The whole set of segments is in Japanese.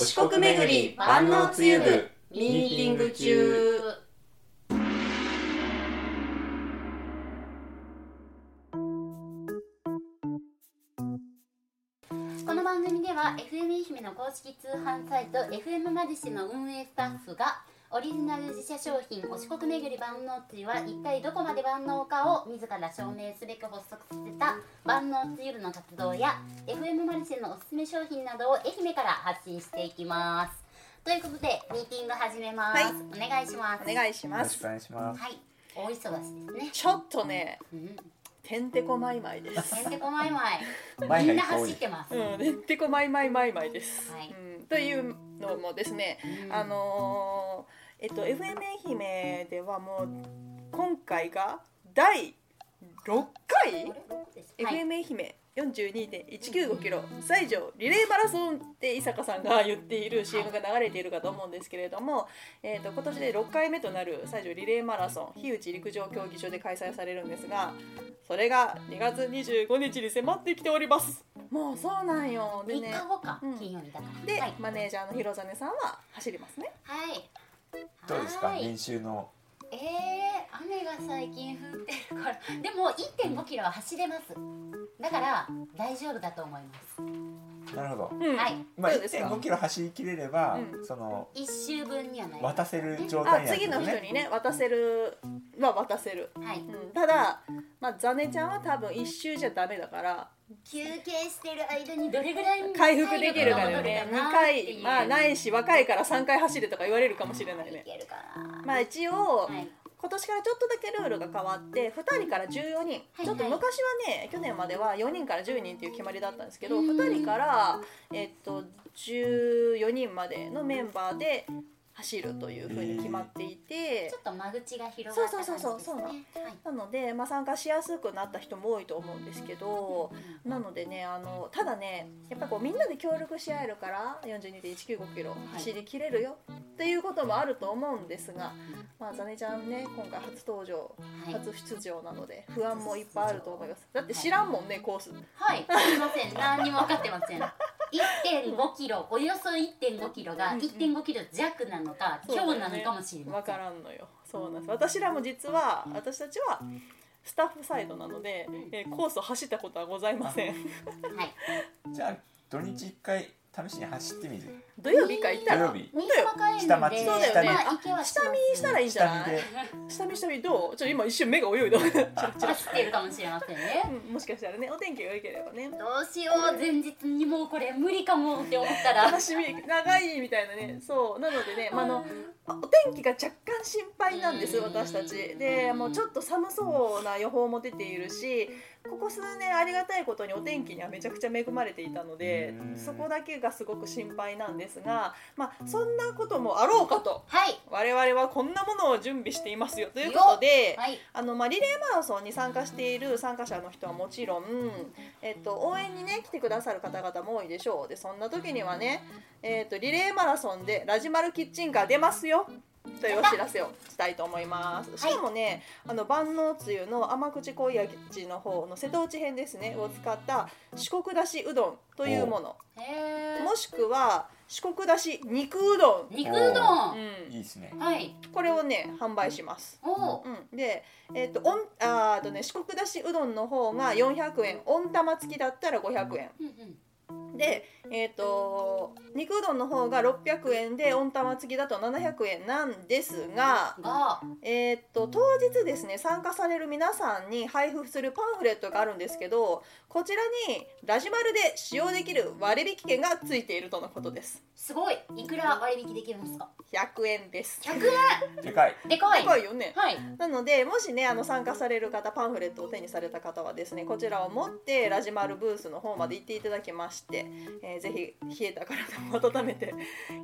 四国巡り万能つゆ部ミーティング中。この番組では FM 愛媛の公式通販サイト FM マジシの運営スタッフがオリジナル自社商品お四国巡り万能つゆは一体どこまで万能かを自ら証明すべく発足させた万能つゆるの活動や FM マルシェのおすすめ商品などを愛媛から発信していきます。ということでミーティング始めます、はい。お願いします。お願いしよます。ろしくお願いします。はい。大忙しですね。ちょっとねうんてんてこまいまいです。てんてこまいまい。みんな多い走ってます、うん。てんてこまいまいまいまいです、はい。うん、というのもですねうん。あのーえっと FM 愛媛ではもう今回が第6回、はい。FM 愛媛42.195キロ。西条リレーマラソンって伊坂さんが言っている CM が流れているかと思うんですけれども、えー、と今年で6回目となる西条リレーマラソン樋口陸上競技場で開催されるんですがそれが2月25日に迫ってきております。もうそうなんよ。で3ね日後か、うん。金曜日だから。で、はい、マネージャーの広実さんは走りますね。はい、どうですか？はい。練習の。えー、雨が最近降ってるから。でも1.5キロは走れます。だから大丈夫だと思いますなるほど。うん。はい。まあそうですか。1.5キロ走りきれれば、うん。その1周分にはなり渡せる状あ態になる次の人にね渡せるは渡せる、はい。うん、ただ、まあ、ザネちゃんは多分一周じゃダメだから休憩してる間にどれぐらい回復できるかだよね。2体力が戻るかなっていう。回まあないし若いから3回走るとか言われるかもしれないね。いけるかな。まあ一応、はい今年からちょっとだけルールが変わって2人から14人、はいちょっと昔はね去年までは4人から10人っていう決まりだったんですけどうん。2人から、えっと、14人までのメンバーで走るというふうに決まっていて。ちょっと間口が広がった感じですね。そうそうそうそう。はい。なので、まあ、参加しやすくなった人も多いと思うんですけどなのでねあのただねやっぱこうみんなで協力し合えるから42.195キロ走りきれるよっていうこともあると思うんですが、まあ、ザネちゃんね今回初登場はい。初出場なので不安もいっぱいあると思います。だって知らんもんねコース。はい、すみません、何にも分かってません。1.5キロ、およそ1.5キロが1.5キロ弱なのか、今日なのかもしれまわせん。からんのよ。そうなんです。私らも実は私たちはスタッフサイドなので、えーコースを走ったことはございません。はい、じゃあ土日一回試しに走ってみる。土曜日か行ったら土曜日下町そうだよね。まあ、行けはし下見したらいいんじゃない？下見で。下見下見どうちょ今一瞬目が泳いだ。走ってるかもしれませんね。うんもしかしたらねお天気が良ければね。どうしよう、前日にもうこれ無理かもって思ったら。楽しみ。長いみたいなね。そう。なのでね、まあ、あのお天気が若干心配なんですうん。私たち。でもうちょっと寒そうな予報も出ているしここ数年ありがたいことにお天気にはめちゃくちゃ恵まれていたのでうん。そこだけがすごく心配なんですが、まあ、そんなこともあろうかと。はい、我々はこんなものを準備していますよ。ということで、はい、あのまあ、リレーマラソンに参加している参加者の人はもちろん、えっと、応援にね来てくださる方々も多いでしょう。でそんな時にはね、えっと、リレーマラソンでラジマルキッチンカー出ますよというお知らせをしたいと思います。しかもね、あの万能つゆの甘口濃い味の方の瀬戸内編ですねを使った四国だしうどんというもの。へもしくは四国だし肉うどん、ー肉うどん。うん、いいですね。はい、これをね販売します。おお、うん、で、えっとおんあーあとね四国だしうどんの方が400円。温玉付きだったら500円。うんうん、で、えっと肉うどんの方が600円で温玉付きだと700円なんですが、が、えっと当日ですね参加される皆さんに配布するパンフレットがあるんですけどこちらにラジマルで使用できる割引券がついているとのことですすごい、いくら割引できるんですか？100円です100でかい。円、でかい。高いよねはい、なのでもしねあの参加される方パンフレットを手にされた方はですねこちらを持ってラジマルブースの方まで行っていただきまして、えーぜひ冷えた体を温めて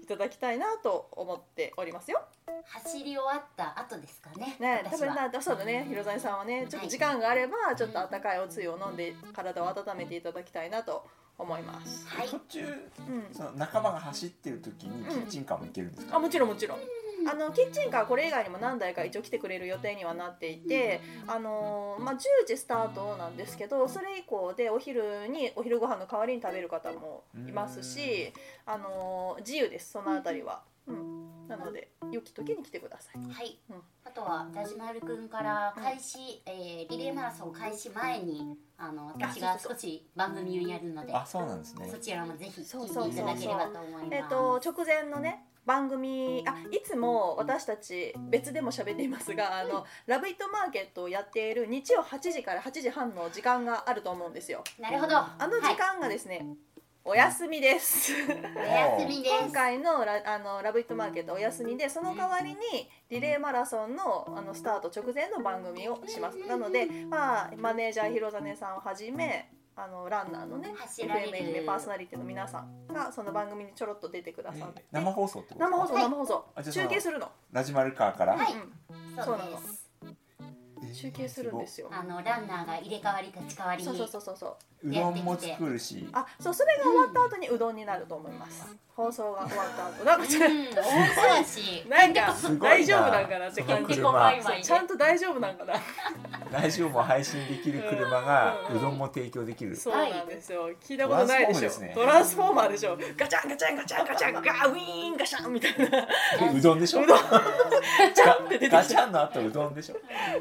いただきたいなと思っておりますよ。走り終わった後ですかね。ね、多分なそうだね広谷さんはねちょっと時間があればちょっと温かいおつゆを飲んで体を温めていただきたいなと思います。はい。途中うん、その仲間が走ってる時にキッチンカーも行けるんですか？あもちろんもちろん。あのキッチンカーこれ以外にも何台か一応来てくれる予定にはなっていて、あのまあ、10時スタートなんですけどそれ以降でお昼にお昼ご飯の代わりに食べる方もいますし、あの自由ですそのあたりは、うん、なので良き時に来てください。はい、うん。あとはラジマルくんから開始、えーリレーマラソン開始前にあの私がそうそう少し番組をやるのであそうなんですね。そちらもぜひそうそうそう聞いていただければと思います。えっと直前のね番組あいつも私たち別でも喋っていますがあのラブイットマーケットをやっている日曜8時から8時半の時間があると思うんですよ。なるほど。あの時間がですね、お休みです。はい、お休みです。今回のラあのラブイットマーケットお休みでその代わりにリレーマラソンのあのスタート直前の番組をします。なので、まあ、マネージャー広実さんをはじめあのランナーのね走られ FM る愛媛パーソナリティの皆さんがその番組にちょろっと出てくださって、え生放送ってこと生放送はい。生放送、あじゃあその中継するの、ラジマルカーから、はい。うん。そうそうなの。です中継するんですよ。あのランナーが入れ替わり立ち替わりそうそうそうそう。そううどんも作るし。あそうそれが終わった後にうどんになると思います、放送が終わった後。なんかちょっうん、大忙しな。んか大丈夫なんかなって感じちゃんと大丈夫なんかな。ラジオも配信できる車がうどんも提供できる。そうなんですよ。聞いたことないでしょ。トトランスランスフォーマーでしょ。ガチャンガチャンガチャンガチャン。ガーウィーンガシャンみたいな。うどんでしょ？うどん ガチャンって出てきガチたャンの後うどんでしょ。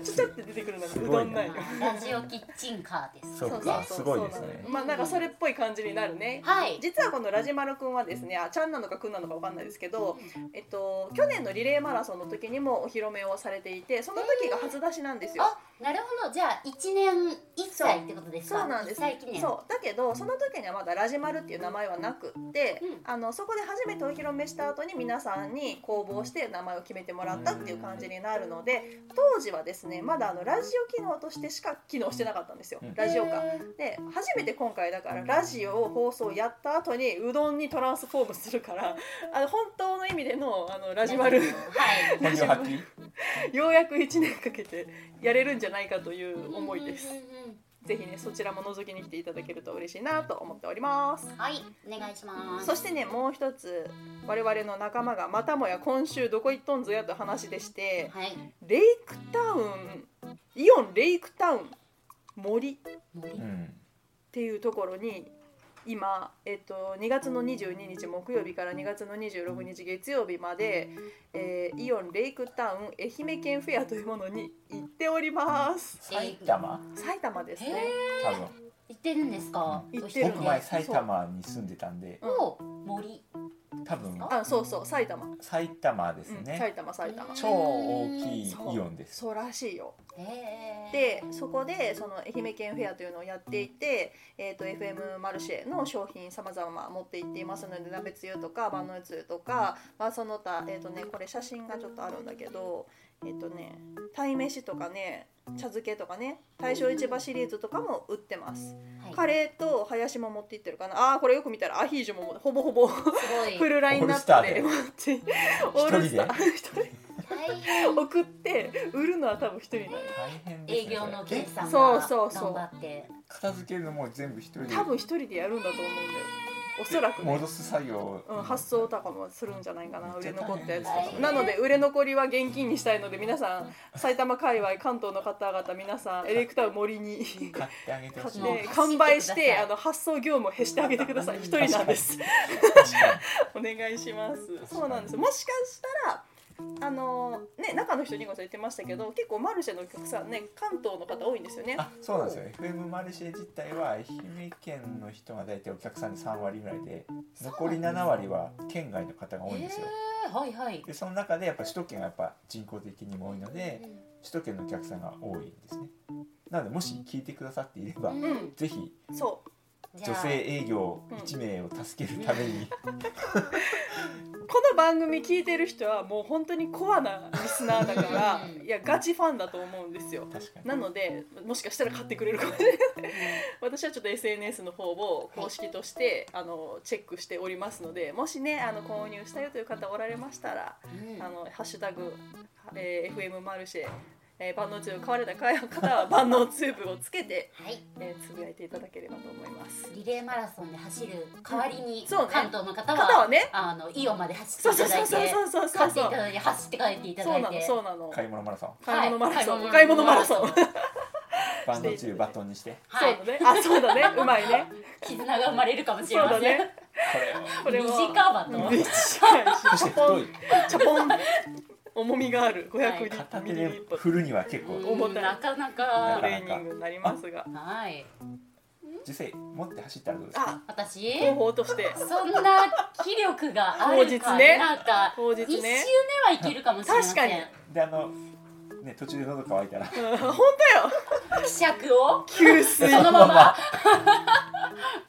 ちょちょって出てくるのすごいながうどんないよ。ラジオキッチンカーです。そうかすごいですね。まあなんかそれっぽい感じになるね。はい。実はこのラジマルくんはですねあちゃんなのかくんなのかわかんないですけど、えっと、去年のリレーマラソンの時にもお披露目をされていてその時が初出しなんですよ。あなるほど。じゃあ1年1歳ってことですか？そうなんです。1歳記念。そう。だけどその時にはまだラジマルっていう名前はなくって、うん。あのそこで初めてお披露目した後に皆さんに公募して名前を決めてもらったっていう感じになるので当時はですねまだあのラジオ機能としてしか機能してなかったんですよ、うん。ラジオか。へで初めて今回だからラジオを放送やった後にうどんにトランスフォームするからあの本当の意味でのあのラジマルはい。本領発揮。ようやく1年かけてやれるんじゃないかという思いです。うん。うんうんぜひねそちらも覗きに来ていただけると嬉しいなと思っております。はいお願いしますそしてねもう一つ我々の仲間がまたもや今週どこ行っとんぞやと話でしてはいレイクタウンイオンレイクタウン森っ森うんていうところに今、えっと、2月の22日木曜日から2月の26日月曜日まで、えーイオンレイクタウン愛媛県フェアというものに行っております。埼玉？埼玉ですへね多分。行ってるんですか？行ってる僕前埼玉に住んでたんで。お森。多分。あそうそう埼玉、埼玉ですうん、ね埼玉埼玉。超大きいイオンです。そうらしいよでそこでその愛媛県フェアというのをやっていて、えー、と FM マルシェの商品さまざま持って行っていますので鍋つゆとか万能つゆとか、まあ、その他、えーとね、これ写真がちょっとあるんだけどえっ、とね鯛めしとかね茶漬けとかね大正市場シリーズとかも売ってます。はい。カレーとハヤシも持って行ってるかな。あーこれよく見たらアヒージョもほぼほぼすごい。フルラインナップでオ持ってオールスター 送って売るのは多分一人なのね営業の計算そうがそうそう頑張って。片付けるのも全部一人で多分一人でやるんだと思うんだよ。おそらくね。戻す作業。をうん、発送とかもするんじゃないかな売れ残ったやつとかなので売れ残りは現金にしたいので皆さん埼玉界隈関東の方々皆さんエレクタウン森に買ってあげてほしい。もうで完売してあの発送業務をへしてあげてください。一人なんです。お願いします。そうなんです。もしかしたらあのね中の人にごさん言ってましたけど結構マルシェのお客さんね関東の方多いんですよね。にあそうなんですよ FM マルシェ自体は愛媛県の人が大体お客さんで3割ぐらいで残り7割は県外の方が多いんですよ。へーはいはい。でその中でやっぱ首都圏がやっぱ人口的にも多いので首都圏のお客さんが多いんですね。なのでもし聞いてくださっていれば、うん。うんぜひそう。女性営業1名を助けるために、この番組聞いてる人はもう本当にコアなリスナーだからうんいやガチファンだと思うんですよ。なのでもしかしたら買ってくれるかもしれない。私はちょっと SNS の方を公式として、あのチェックしておりますのでもしねあの購入したよという方おられましたらうん。あのハッシュタグ、えー FM マルシェえー万能チューブ買われた方は万能チューブをつけて、はいえーつぶやいていただければと思います。リレーマラソンで走る代わりに、そうね関東の方は方はねあのイオンまで走っていただいて買っていただいて走って帰っていたそうなのだいてそうなの買い物マラソン買い物マラソン、はい買い物マラソンバンド中バトンにしてはいそうだねあそうだねうまいね絆が生まれるかもしれません、ねこれをこれも短バトン短いしそして太いチャポン重みがある。500リ片手でミリリットル振るには結構。うん重たい。なかなトかレーニングになりますが。はい。実際持って走ったらどうですか？あ私？方法として。そんな気力があるかなんか当日ね。一周目はいけるかもしれません。確かに。であのね途中で喉乾いたら。うん。本当よ。希釈を？給水。そのまま。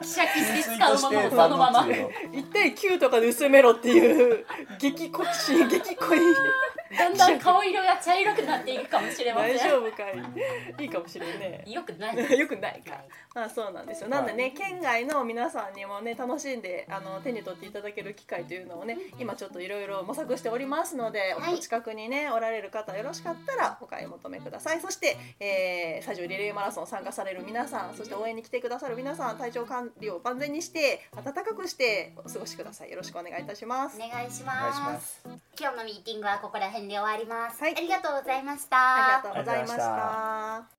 希釈して水使うものをそのまま。一対9とかで薄めろっていう。激濃し激濃いだんだん顔色が茶色くなっていくかもしれません。大丈夫かい？いいかもしれんね。よくない。よくないか。まあそうなんですよ。なんでね県外の皆さんにもね楽しんであの手に取っていただける機会というのをね今ちょっといろいろ模索しておりますので、はい。お近くにねおられる方よろしかったらお買い求めください。そして、えー、スタジオリレーマラソン参加される皆さんそして応援に来てくださる皆さん体調管理を万全にして暖かくしてお過ごしください。よろしくお願いいたします。お願いします。今日のミーティングはここら辺で終わります、はい。ありがとうございました。ありがとうございました